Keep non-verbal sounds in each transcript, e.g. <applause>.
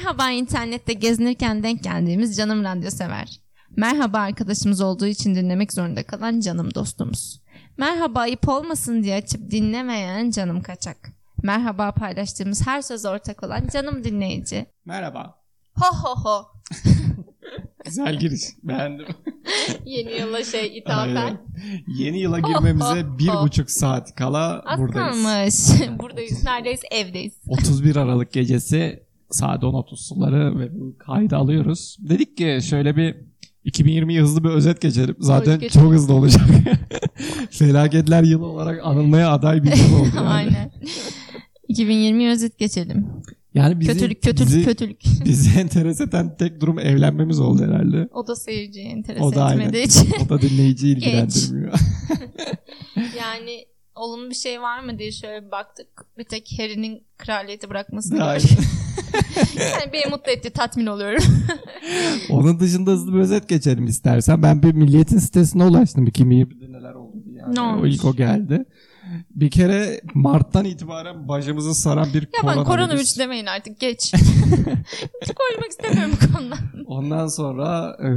Merhaba internette gezinirken denk geldiğimiz canım radyo sever. Merhaba arkadaşımız olduğu için dinlemek zorunda kalan canım dostumuz. Merhaba ayıp olmasın diye açıp dinlemeyen canım kaçak. Merhaba paylaştığımız her söz ortak olan canım dinleyici. Merhaba. Ho ho ho. <laughs> Güzel giriş. Beğendim. <laughs> Yeni yıla şey ithafen. Yeni yıla girmemize bir buçuk saat kala Az buradayız. kalmış. <laughs> Buradayız. Neredeyiz? Evdeyiz. 31 Aralık gecesi saat 10.30 suları ve bu kaydı alıyoruz. Dedik ki şöyle bir 2020'yi hızlı bir özet geçelim. Zaten geçelim. çok hızlı olacak. <laughs> Felaketler yılı olarak anılmaya aday bir yıl oldu. Yani. <laughs> Aynen. 2020 özet geçelim. Yani bizi, kötülük, kötülük, bizi, kötülük. <laughs> bizi enterese eden tek durum evlenmemiz oldu herhalde. O da seyirciyi enteres O da etmediği için. O da dinleyiciyi ilgilendirmiyor. yani olumlu bir şey var mı diye şöyle bir baktık. Bir tek Harry'nin kraliyeti bırakmasını gördük. <laughs> yani beni mutlu etti, tatmin oluyorum. <laughs> Onun dışında hızlı bir özet geçelim istersen. Ben bir milliyetin sitesine ulaştım 2020'de neler oldu diye. Yani. Ne o olmuş? ilk o geldi. Bir kere Mart'tan itibaren başımızı saran bir ya ben koronavirüs. koronavirüs demeyin artık geç. <laughs> Konuşmak istemiyorum bu konudan. Ondan sonra e,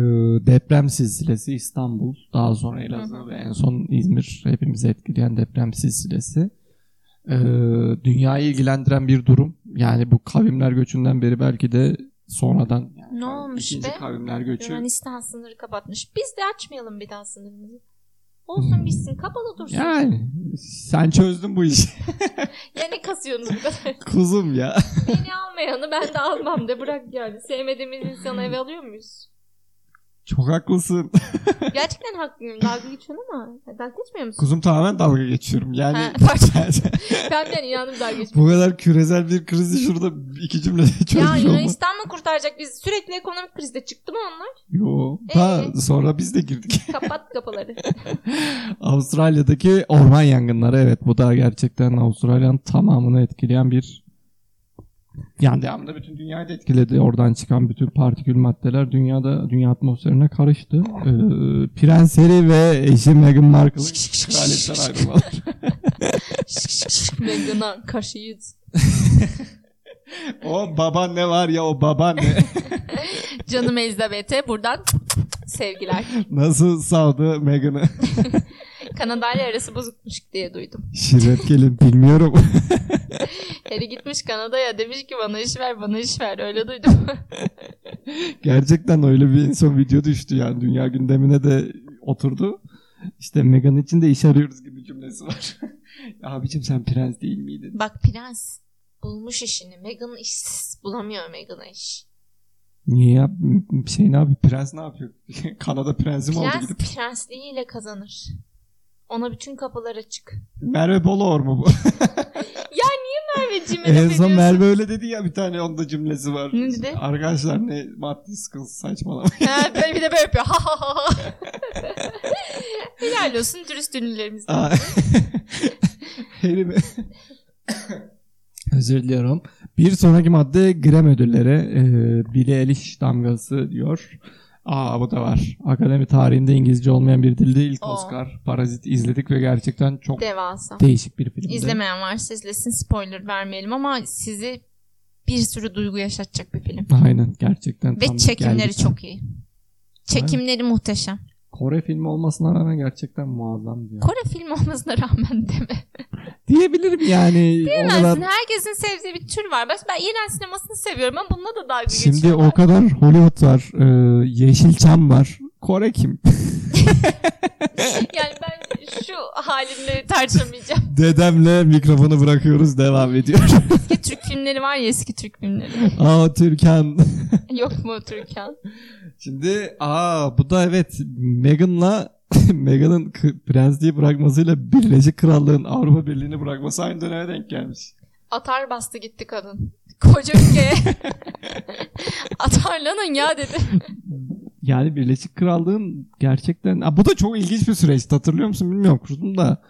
deprem silsilesi İstanbul. Daha sonra Elazığ ve en son İzmir hepimizi etkileyen deprem silsilesi. E, dünyayı ilgilendiren bir durum. Yani bu kavimler göçünden beri belki de sonradan yani Ne olmuş ikinci be? kavimler göçü. Yunanistan sınırı kapatmış. Biz de açmayalım bir daha sınırımızı. Olsun bitsin kapalı dursun. Ya, Yani sen çözdün bu işi. <laughs> ne kasıyorsunuz bu kadar? <laughs> Kuzum ya. Beni almayanı ben de almam de bırak yani. Sevmediğimiz insanı eve alıyor muyuz? Çok haklısın. <laughs> Gerçekten haklıyım. Dalga geçiyorsun ama. Dalga geçmiyor musun? Kuzum tamamen dalga geçiyorum. Yani <laughs> <laughs> ben an inandım dalga bu geçmiyorum. kadar küresel bir krizi şurada iki cümlede çözmüş Ya. Yunanistan mı kurtaracak bizi? Sürekli ekonomik krizde çıktı mı onlar? Yo. Ha, Ee? sonra biz de girdik. Kapat kapıları. Avustralya'daki orman yangınları evet bu da gerçekten Avustralya'nın tamamını etkileyen bir yani devamında bütün dünyayı da etkiledi. Oradan çıkan bütün partikül maddeler dünyada dünya atmosferine karıştı. Ee, Prens Harry ve eşi Meghan Markle'ın kraliyetten ayrılmaları. <laughs> Meghan'a karşıyız. <laughs> o babaanne var ya o babaanne <laughs> Canım Elizabeth'e buradan sevgiler. nasıl savdı Meghan'ı. Kanada ile arası bozukmuş diye duydum. Şirret gelin bilmiyorum. <laughs> Harry gitmiş Kanada'ya demiş ki bana iş ver bana iş ver öyle duydum. <laughs> Gerçekten öyle bir en son video düştü yani dünya gündemine de oturdu. İşte Meghan için de iş arıyoruz gibi cümlesi var. <laughs> Abicim sen prens değil miydin? Bak prens bulmuş işini. Meghan işsiz bulamıyor Meghan'a iş. Niye ya? Şey ne yapıyor? Prens ne yapıyor? Kanada prensi mi oldu Prens gidip? prensliğiyle kazanır. Ona bütün kapılar açık. Merve Boluor mu bu? <laughs> Merveciğime <laughs> en laf son ediyorsun. Merve öyle dedi ya bir tane onda cümlesi var. Ne dedi? Arkadaşlar ne maddi sıkıntı saçmalama. Ha, <laughs> böyle bir de böyle yapıyor. Ha ha ha ha. Helal olsun dürüst ünlülerimiz. Aa. Harry mi? <coughs> Özür diliyorum. Bir sonraki madde Grammy ödülleri. Ee, Billie Eilish damgası diyor. Aa bu da var. Akademi tarihinde İngilizce olmayan bir dilde ilk Oo. Oscar. Parazit izledik ve gerçekten çok Devasa. değişik bir filmdi. İzlemeyen varsa izlesin spoiler vermeyelim ama sizi bir sürü duygu yaşatacak bir film. Aynen gerçekten. Ve çekimleri geldik. çok iyi. Çekimleri muhteşem. Kore filmi olmasına rağmen gerçekten muazzam diyor. Kore film olmasına rağmen deme. <laughs> Diyebilirim yani. o Demezsin. kadar- Herkesin sevdiği bir tür var. Ben İran sinemasını seviyorum ama bununla da dalga Şimdi geçiyorlar. o kadar Hollywood var. E, Yeşilçam var. Kore kim? <laughs> <laughs> Yani ben şu halimle tartışamayacağım. Dedemle mikrofonu bırakıyoruz devam ediyor. Eski Türk filmleri var ya eski Türk filmleri. aa Türkan. Yok mu Türkan? Şimdi aa bu da evet Meghan'la <laughs> Meghan'ın prensliği bırakmasıyla Birleşik Krallığın Avrupa Birliği'ni bırakması aynı döneme denk gelmiş. Atar bastı gitti kadın. Koca ülkeye. <laughs> Atarlanın ya dedi. Yani Birleşik Krallığın gerçekten Aa, bu da çok ilginç bir süreçti hatırlıyor musun bilmiyorum kurdum da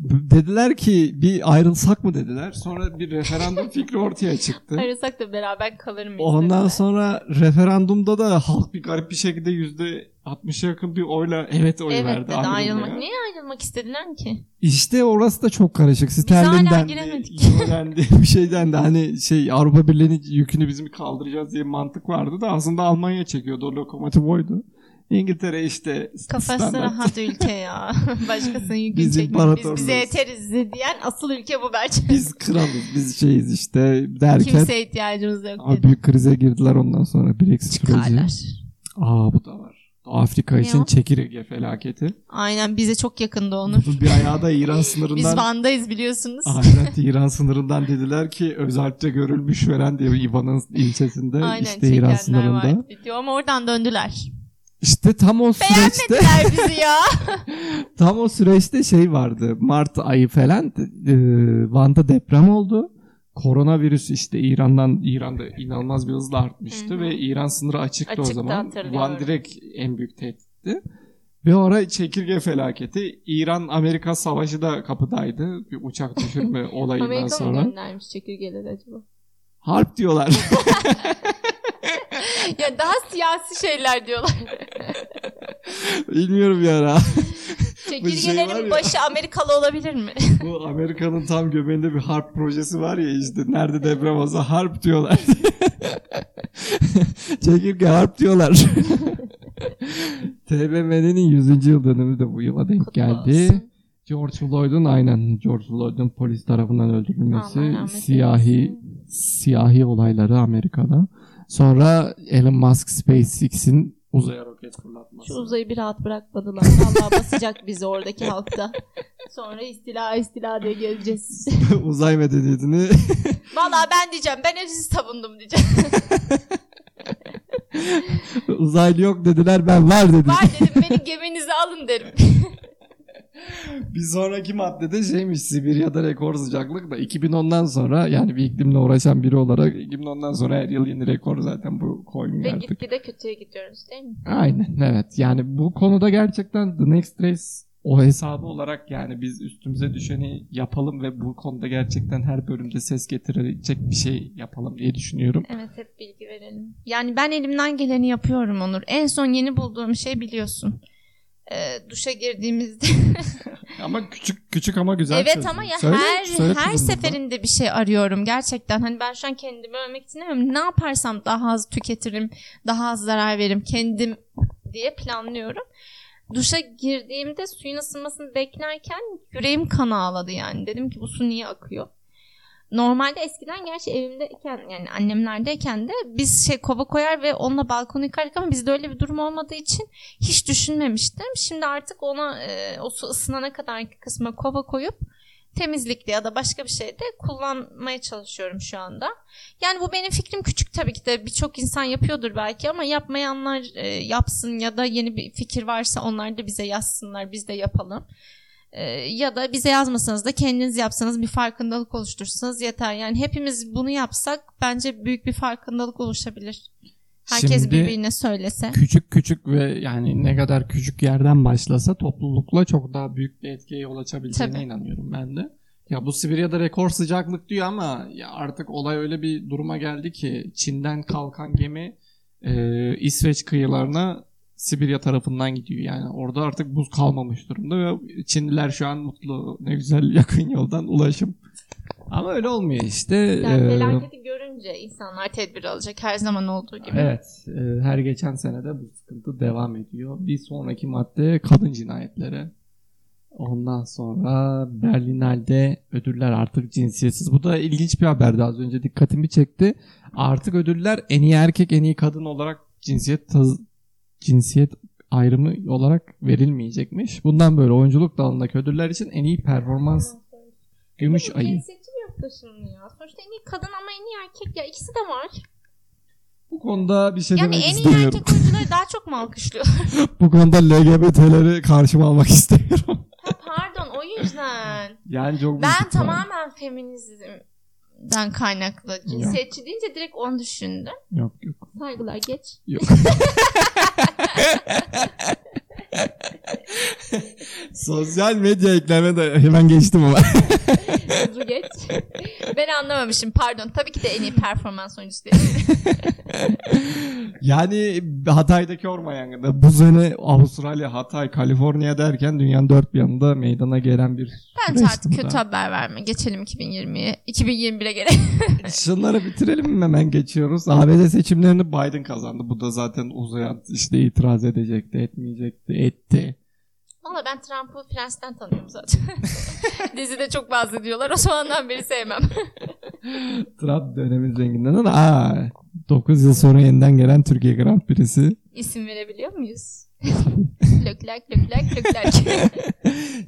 Dediler ki bir ayrılsak mı dediler. Sonra bir referandum fikri ortaya çıktı. <laughs> Ayrılsak da beraber kalır mıyız? Ondan dediler. sonra referandumda da halk bir garip bir şekilde yüzde 60'a yakın bir oyla evet oy Evet verdi. ayrılmaya. ayrılmak. Niye ayrılmak istediler ki? İşte orası da çok karışık. Giremedik. de, <laughs> bir şeyden de hani şey Avrupa Birliği'nin yükünü bizim kaldıracağız diye mantık vardı da aslında Almanya çekiyordu. O lokomotif oydu. İngiltere işte Kafası standart. rahat ülke ya. <laughs> Başkasının yükünü Biz çekmiyor. Biz bize yeteriz diyen asıl ülke bu bence. Biz kralız biz şeyiz işte derken Kimseye ihtiyacımız yok Abi dedi. büyük krize girdiler ondan sonra Brexit süreci. Çıkarlar. Aa bu da var. Afrika Ne için o? çekirge felaketi. Aynen bize çok yakında Onur. Bir ayağı da İran <laughs> Biz sınırından Van'dayız biliyorsunuz. Aynen İran sınırından dediler ki özellikle görülmüş veren diye İvan'ın ilçesinde Aynen işte İran çekenler sınırında. var video ama oradan döndüler. İşte tam o süreçte <laughs> bizi ya. tam o süreçte şey vardı. Mart ayı falan e, Van'da deprem oldu. Koronavirüs işte İran'dan İran'da inanılmaz bir hızla artmıştı Hı hı. ve İran sınırı açıktı, o Açıktı, zaman. hatırlıyorum. Van direkt en büyük tehditti. Ve o ara çekirge felaketi. İran-Amerika savaşı da kapıdaydı. Bir uçak düşürme <laughs> olayından Amerika mı sonra. göndermiş çekirgeleri acaba? Harp diyorlar. <laughs> <laughs> ya daha siyasi şeyler diyorlar. Bilmiyorum ya. ara. <laughs> Çekirgelerin ya. başı Amerikalı olabilir mi? <laughs> Bu Amerika'nın tam göbeğinde bir harp projesi var ya işte nerede deprem olsa harp diyorlar. Çekirge harp diyorlar. TBMM'nin 100. yıl dönümü de bu yıla denk Kutlu geldi. olsun. George Floyd'un aynen George Floyd'un polis tarafından öldürülmesi, siyahi siyahi olayları Amerika'da. Sonra Elon Musk SpaceX'in uzaya roket fırlatması. Şu uzayı bir rahat bırakmadılar. Allah basacak bizi oradaki halkta. Sonra istila istila diye geleceğiz. <laughs> Uzay medeniyetini <laughs> Valla ben diyeceğim. Ben hepsi savundum diyeceğim. <laughs> uzaylı yok dediler ben var dedim. Var dedim beni geminize alın derim. Bir sonraki maddede şeymiş Sibirya'da rekor sıcaklık da 2010'dan sonra yani bir iklimle uğraşan biri olarak 2010'dan sonra her yıl yeni rekor zaten bu koymuyor Ve artık. gitgide kötüye gidiyoruz değil mi? Aynen evet yani bu konuda gerçekten The Next Race o hesabı olarak yani biz üstümüze düşeni yapalım ve bu konuda gerçekten her bölümde ses getirecek bir şey yapalım diye düşünüyorum. Evet hep bilgi verelim. Yani ben elimden geleni yapıyorum Onur. En son yeni bulduğum şey biliyorsun. Ee, duşa girdiğimizde <laughs> Ama küçük küçük ama güzel evet çözüm. ama ya Söyle, her söyle her seferinde bir şey arıyorum gerçekten. Hani ben şu an kendimi övmek istemiyorum. Ne yaparsam daha az tüketirim, daha az zarar veririm kendim diye planlıyorum. Duşa girdiğimde suyun ısınmasını beklerken yüreğim kan ağladı yani. Dedim ki bu su niye akıyor? Normalde eskiden gerçi evimdeyken yani annemlerdeyken de biz şey kova koyar ve onunla balkonu yıkardık ama bizde öyle bir durum olmadığı için hiç düşünmemiştim. Şimdi artık ona e, o su ısınana kadarki kısma kova koyup temizlikte ya da başka bir şeyde kullanmaya çalışıyorum şu anda. Yani bu benim fikrim küçük tabii ki de birçok insan yapıyordur belki ama yapmayanlar e, yapsın ya da yeni bir fikir varsa onlar da bize yazsınlar biz de yapalım. E, ya da bize yazmasanız da kendiniz yapsanız bir farkındalık oluştursanız yeter. Yani hepimiz bunu yapsak bence büyük bir farkındalık oluşabilir. Herkes Şimdi- birbirine söylese. küçük küçük ve yani ne kadar küçük yerden başlasa toplulukla çok daha büyük bir etkiye yol açabileceğine Tabii. inanıyorum ben de. Ya bu Sibirya'da rekor sıcaklık diyor ama ya artık olay öyle bir duruma geldi ki Çin'den kalkan gemi e, İsveç kıyılarına Sibirya tarafından gidiyor. Yani orada artık buz kalmamış durumda ve Çinliler şu an mutlu. Ne güzel <laughs> yakın yoldan ulaşım. Ama öyle olmuyor işte. Yani Ee, felaketi görünce insanlar tedbir alacak her zaman olduğu gibi. Evet. e, her geçen senede bu sıkıntı devam ediyor. Bir sonraki madde kadın cinayetleri. Ondan sonra Berlinal'de ödüller artık cinsiyetsiz. Bu da ilginç bir haberdi az önce dikkatimi çekti. Artık ödüller en iyi erkek en iyi kadın olarak cinsiyet taz- cinsiyet ayrımı olarak verilmeyecekmiş. Bundan böyle oyunculuk dalındaki ödüller için en iyi performans gümüş ayı. cinsiyetçi bir yaklaşım ya? Sonuçta en iyi kadın ama en iyi erkek ya ikisi de var. Bu konuda bir şey Yani demek en iyi istemiyorum. erkek oyuncuları daha çok mu alkışlıyor? <laughs> Bu konuda LGBT'leri karşıma almak istemiyorum. ha, pardon o yüzden. Yani çok Ben tamamen feminizmden kaynaklı. Cinsiyetçi deyince direkt onu düşündüm. Yok yok. Saygılar geç. Yok. <laughs> Sosyal medya ekleme de hemen geçtim ama. <laughs> Hızlı geç. Ben anlamamışım pardon. Tabii ki de en iyi performans oyuncusu değil. <laughs> yani Hatay'daki orman yangında bu sene Avustralya, Hatay, Kaliforniya derken dünyanın dört bir yanında meydana gelen bir Bence artık kötü da. haber verme. Geçelim 2020'ye. 2021'e gelelim. Şunları bitirelim mi hemen geçiyoruz. ABD seçimlerini Biden kazandı. Bu da zaten uzayan işte itiraz edecekti, etmeyecekti, etti. Valla ben Trump'ı Friends'ten tanıyorum zaten. <laughs> Dizide çok bahsediyorlar. O zamandan beri sevmem. <laughs> Trump dönemin zenginden ama aa, 9 yıl sonra yeniden gelen Türkiye Grand Prix'si. İsim verebiliyor muyuz? <laughs> löklek löklek löklek.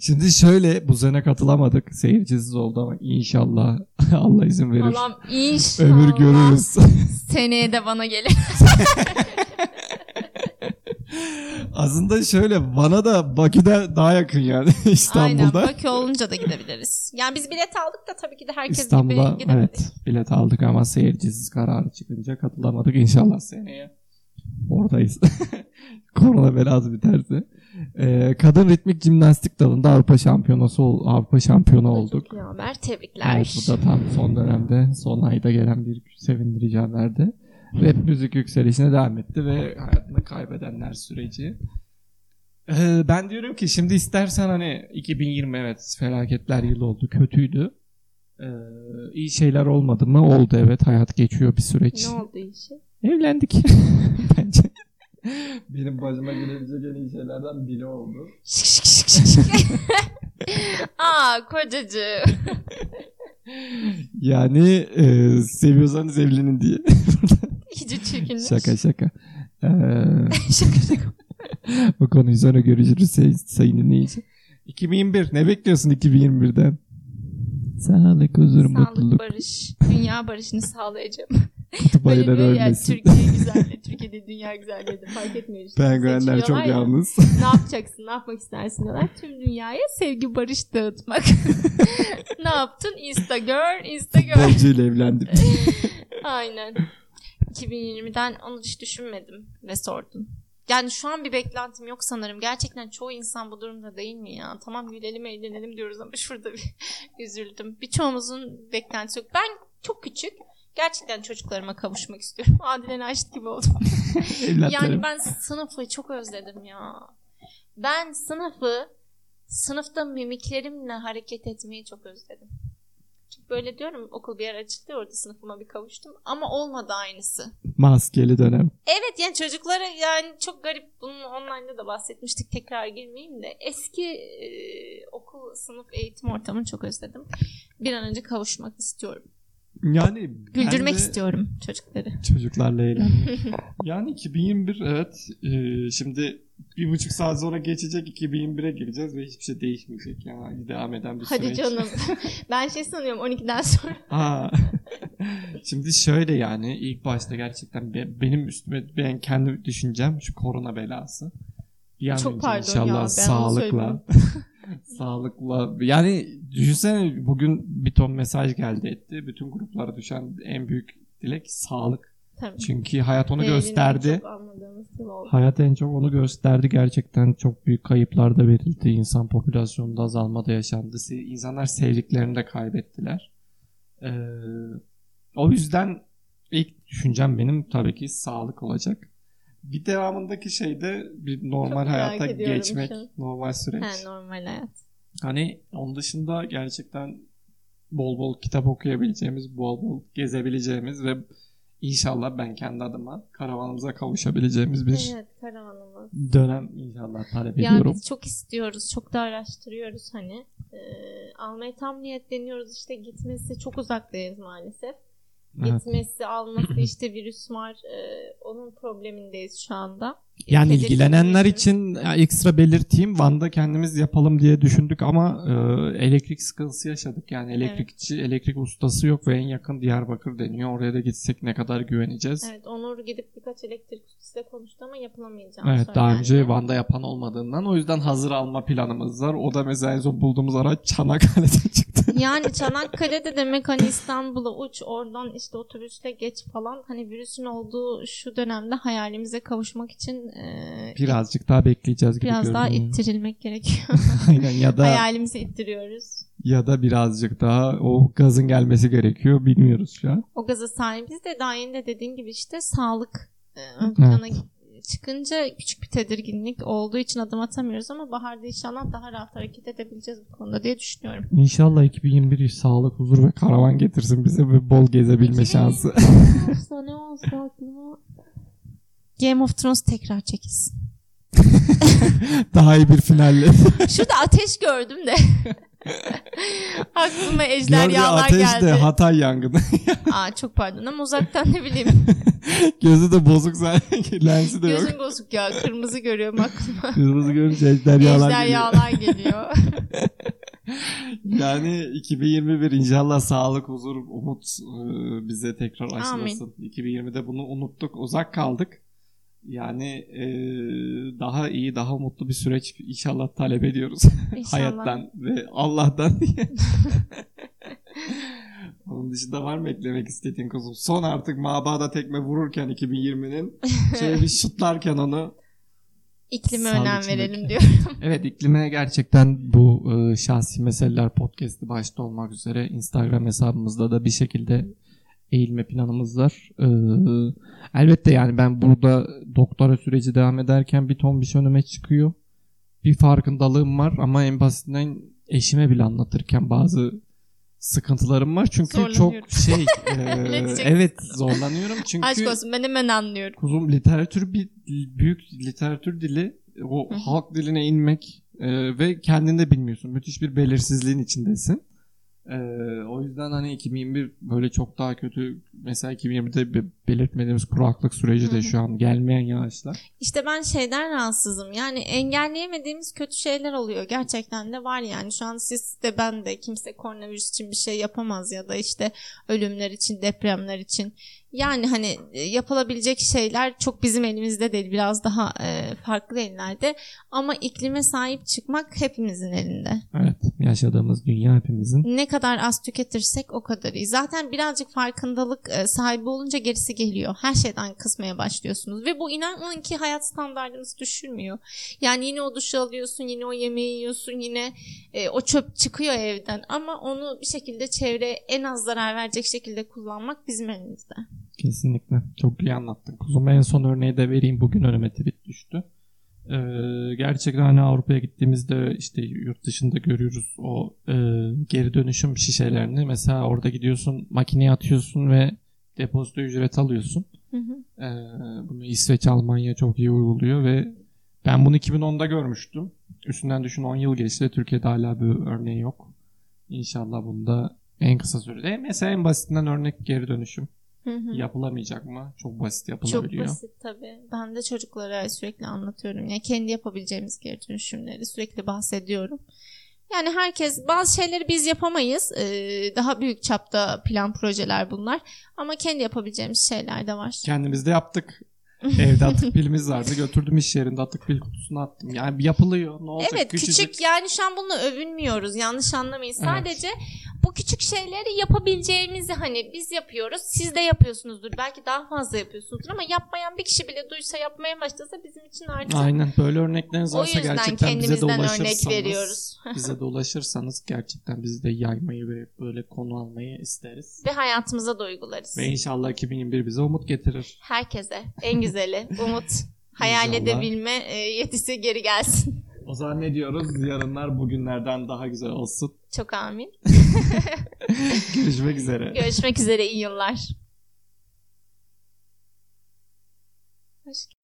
Şimdi şöyle bu sene katılamadık. Seyircisiz oldu ama inşallah Allah izin verir. Allah'ım inşallah. Ömür görürüz. Seneye de bana gelir. Aslında şöyle bana da Bakü'de daha yakın yani <laughs> Aynen İstanbul'da. Bakü olunca da gidebiliriz. Yani biz bilet aldık da tabii ki de herkes İstanbul'a gibi gidemedik. evet bilet aldık ama seyircisiz kararı çıkınca katılamadık. İnşallah seneye oradayız. <laughs> Korona belası biterse. Ee, kadın ritmik jimnastik dalında Avrupa şampiyonası ol- Avrupa şampiyonu olduk. Haber. Tebrikler. Evet bu da tam son dönemde son ayda gelen bir sevindirici haberdi. Rap müzik yükselişine devam etti ve hayatını kaybedenler süreci. Ee, ben diyorum ki şimdi istersen hani 2020 evet felaketler yılı oldu kötüydü. Ee, iyi şeyler olmadı mı? Oldu evet hayat geçiyor bir süreç. Ne oldu işi? Evlendik <laughs> bence. Benim başıma gelebilecek en iyi şeylerden biri oldu. Şık şık şık şık. <laughs> Aa kocacı. Yani e, seviyorsanız evlenin diye. <laughs> İyice çirkinmiş. şaka şaka. Ee, <laughs> şaka şaka. <laughs> Bu konuyu sonra görüşürüz say- sayın dinleyici. 2021 ne bekliyorsun 2021'den? Sağlık, huzur, Sağlık, mutluluk, barış. Dünya barışını sağlayacağım. <laughs> kutup ayıları ölmesin. Türkiye güzelliği, Türkiye'de dünya güzelliği de fark etmiyor işte. Penguenler çok ya. yalnız. ne yapacaksın, ne yapmak istersin diyorlar. Tüm dünyaya sevgi, barış dağıtmak. ne yaptın? Insta gör, Insta gör. Futbolcuyla evlendim. Aynen. 2020'den onu hiç düşünmedim ve sordum. Yani şu an bir beklentim yok sanırım. Gerçekten çoğu insan bu durumda değil mi ya? Tamam gülelim eğlenelim diyoruz ama <laughs> şurada bir üzüldüm. Birçoğumuzun beklentisi yok. Ben çok küçük. Gerçekten çocuklarıma kavuşmak istiyorum. <laughs> Adile Naşit gibi oldum. <laughs> Yani ben sınıfı çok özledim ya. Ben sınıfı sınıfta mimiklerimle hareket etmeyi çok özledim. Çünkü böyle diyorum okul bir yer açıldı orada sınıfıma bir kavuştum ama olmadı aynısı. Maskeli dönem. Evet yani çocuklara yani çok garip bunun online'da da bahsetmiştik tekrar girmeyeyim de eski e, okul sınıf eğitim ortamını çok özledim. Bir an önce kavuşmak istiyorum. Yani Güldürmek de istiyorum çocukları. Çocuklarla <laughs> eğlenmek. yani 2021 evet e, şimdi bir buçuk saat sonra geçecek 2021'e gireceğiz ve hiçbir şey değişmeyecek. Yani devam eden bir Hadi süreç. canım. <laughs> ben şey sanıyorum 12'den sonra. Ha. <laughs> Şimdi şöyle yani ilk başta gerçekten be- benim üstüme ben kendi düşüncem şu korona belası. Bir an Çok pardon inşallah ya, ben sağlıkla sağlıkla yani düşünsene bugün bir ton mesaj geldi etti. Bütün gruplara düşen en büyük dilek sağlık. Tabii. Çünkü hayat onu Ve elini gösterdi. çok. Hayat en çok onu gösterdi. Gerçekten çok büyük kayıplar da verildi. İnsan popülasyonunda azalma da yaşandı. İnsanlar sevdiklerini de kaybettiler. Ee, o yüzden ilk düşüncem benim tabii ki sağlık olacak. Bir devamındaki şey de bir normal Çok hayata geçmek, şu normal süreç. He, normal hayat. Hani onun dışında gerçekten bol bol kitap okuyabileceğimiz, bol bol gezebileceğimiz ve inşallah ben kendi adıma karavanımıza kavuşabileceğimiz bir Evet karavanımız. dönem inşallah talep Yani ediyorum. biz çok istiyoruz. Çok da araştırıyoruz hani. Ee, almaya tam niyetleniyoruz. işte gitmesi çok uzaktayız maalesef. Evet. Gitmesi, alması <clears throat> işte virüs var. Ee, onun problemindeyiz şu anda. Yani Tedirgin ilgilenenler için ekstra belirteyim. Van'da kendimiz yapalım diye düşündük ama e, elektrik sıkıntısı yaşadık. Yani elektrikçi, elektrik ustası yok ve en yakın Diyarbakır deniyor. Oraya da gitsek ne kadar güveneceğiz? Evet, Evet Onur gidip birkaç elektrik ustasıyla konuştu ama yapılamayacağını daha söylendi. önce Van'da yapan olmadığından o yüzden hazır alma planımız var. O da mesela en son bulduğumuz araç Çanakkale'de <laughs> çıktı. Yani Çanakkale'de demek hani İstanbul'a uç oradan işte otobüsle geç falan hani virüsün olduğu şu dönemde hayalimize kavuşmak için e, Birazcık daha bekleyeceğiz gibi biraz daha görünüyor. ittirilmek gerekiyor. <laughs> Aynen ya da Hayalimizi ittiriyoruz. ya da birazcık daha o gazın gelmesi gerekiyor. Bilmiyoruz şu an. O gaza sahibiz de daha yeni de dediğin gibi işte sağlık e, ön plana çıkınca küçük bir tedirginlik olduğu için adım atamıyoruz ama baharda inşallah daha rahat hareket edebileceğiz bu konuda diye düşünüyorum. İnşallah 2021 sağlık, huzur ve karavan getirsin bize ve bol gezebilme şansı. Ne <laughs> olsa ne olsa aklıma Game of Thrones tekrar çekilsin. <laughs> daha iyi bir finalle. <laughs> Şurada ateş gördüm de. <laughs> Aklıma ejderhalar ateş geldi. de Hatay yangını. <laughs> Aa çok pardon ama uzaktan ne bileyim. <laughs> Gözü de bozuk zaten. Lensi de yok. Gözüm bozuk ya. Kırmızı görüyorum aklıma. Kırmızı görünce ejderhalar geliyor. Ejderhalar geliyor. Yani 2021 inşallah sağlık, huzur, umut e, bize tekrar aşılasın. 2020'de bunu unuttuk, uzak kaldık. Yani e, daha iyi, daha mutlu bir süreç inşallah talep ediyoruz. <laughs> İnşallah. Hayattan ve Allah'tan diye. <laughs> Onun dışında var mı eklemek istediğin kuzum? Son artık mabada tekme vururken 2020'nin <laughs> şöyle bir şutlarken onu İklime Sağlık önem içindeki. verelim diyorum. Evet iklime gerçekten bu e, şahsi meseleler podcast'i başta olmak üzere Instagram hesabımızda da bir şekilde eğilme planımız var. E, elbette yani ben burada doktora süreci devam ederken bir ton bir şey önüme çıkıyor. Bir farkındalığım var ama en basitinden eşime bile anlatırken bazı sıkıntılarım var. Çünkü çok şey <laughs> e, evet zorlanıyorum çünkü Aşk olsun ben hemen anlıyorum. Kuzum literatür bir büyük literatür dili o Hı halk diline inmek e, ve kendinde bilmiyorsun. Müthiş bir belirsizliğin içindesin. E, o yüzden hani 2021 böyle çok daha kötü. Mesela 2020'de be- belirtmediğimiz kuraklık süreci de şu an gelmeyen yağışlar. İşte ben şeyden rahatsızım. Yani engelleyemediğimiz kötü şeyler oluyor. Gerçekten de var yani. Şu an siz de ben de kimse koronavirüs için bir şey yapamaz ya da işte ölümler için, depremler için. Yani hani e, yapılabilecek şeyler çok bizim elimizde değil. Biraz daha e, farklı ellerde. Ama iklime sahip çıkmak hepimizin elinde. Evet yaşadığımız dünya hepimizin. Ne kadar az tüketirsek o kadar iyi. Zaten birazcık farkındalık e, sahibi olunca gerisi geliyor. Her şeyden kısmaya başlıyorsunuz. Ve bu inanın ki hayat standartınızı düşürmüyor. Yani yine o duşu alıyorsun, yine o yemeği yiyorsun, yine e, o çöp çıkıyor evden. Ama onu bir şekilde çevreye en az zarar verecek şekilde kullanmak bizim elimizde. Kesinlikle. Çok iyi anlattın. Kuzum en son örneği de vereyim. Bugün önüme tweet Ee, gerçekten hani Avrupa'ya gittiğimizde işte yurt dışında görüyoruz o e, geri dönüşüm şişelerini. Mesela orada gidiyorsun makineye atıyorsun ve depozito ücret alıyorsun. Hı hı. Ee, bunu İsveç, Almanya çok iyi uyguluyor ve ben bunu 2010'da görmüştüm. Üstünden düşün 10 yıl geçti ve Türkiye'de hala bir örneği yok. İnşallah bunda en kısa sürede. Mesela en basitinden örnek geri dönüşüm. Hı hı. Yapılamayacak mı? Çok basit Çok yapılabiliyor. basit tabii. Ben de çocuklara sürekli anlatıyorum. Yani kendi yapabileceğimiz geri dönüşümleri sürekli bahsediyorum. Yani herkes bazı şeyleri biz yapamayız. Ee, daha büyük çapta plan projeler bunlar. Ama kendi yapabileceğimiz şeyler de var. Kendimiz de yaptık. <laughs> Evde atık pilimiz vardı. Götürdüm iş yerinde atık pil kutusuna attım. Yani yapılıyor. Ne olacak? Evet Küçücük. küçük yani şu an bununla övünmüyoruz yanlış anlamayın. Evet. Bu küçük şeyleri yapabileceğimizi hani biz yapıyoruz siz de yapıyorsunuzdur. Belki daha fazla yapıyorsunuzdur ama yapmayan bir kişi bile duysa yapmaya başlasa bizim için artık Aynen böyle örnekleriniz varsa gerçekten bize de ulaşırsanız. örnek veriyoruz. <laughs> bize de ulaşırsanız gerçekten bizi de yaymayı ve böyle konu almayı isteriz. Ve hayatımıza da uygularız. Ve inşallah 2021 bize umut getirir. Herkese en güzeli <laughs> umut. Hayal İnşallah. edebilme e, yetisi geri gelsin. O zaman ne diyoruz? Yarınlar bugünlerden daha güzel olsun. Çok amin. <laughs> <laughs> Görüşmek üzere. Görüşmek üzere iyi yıllar. Hoş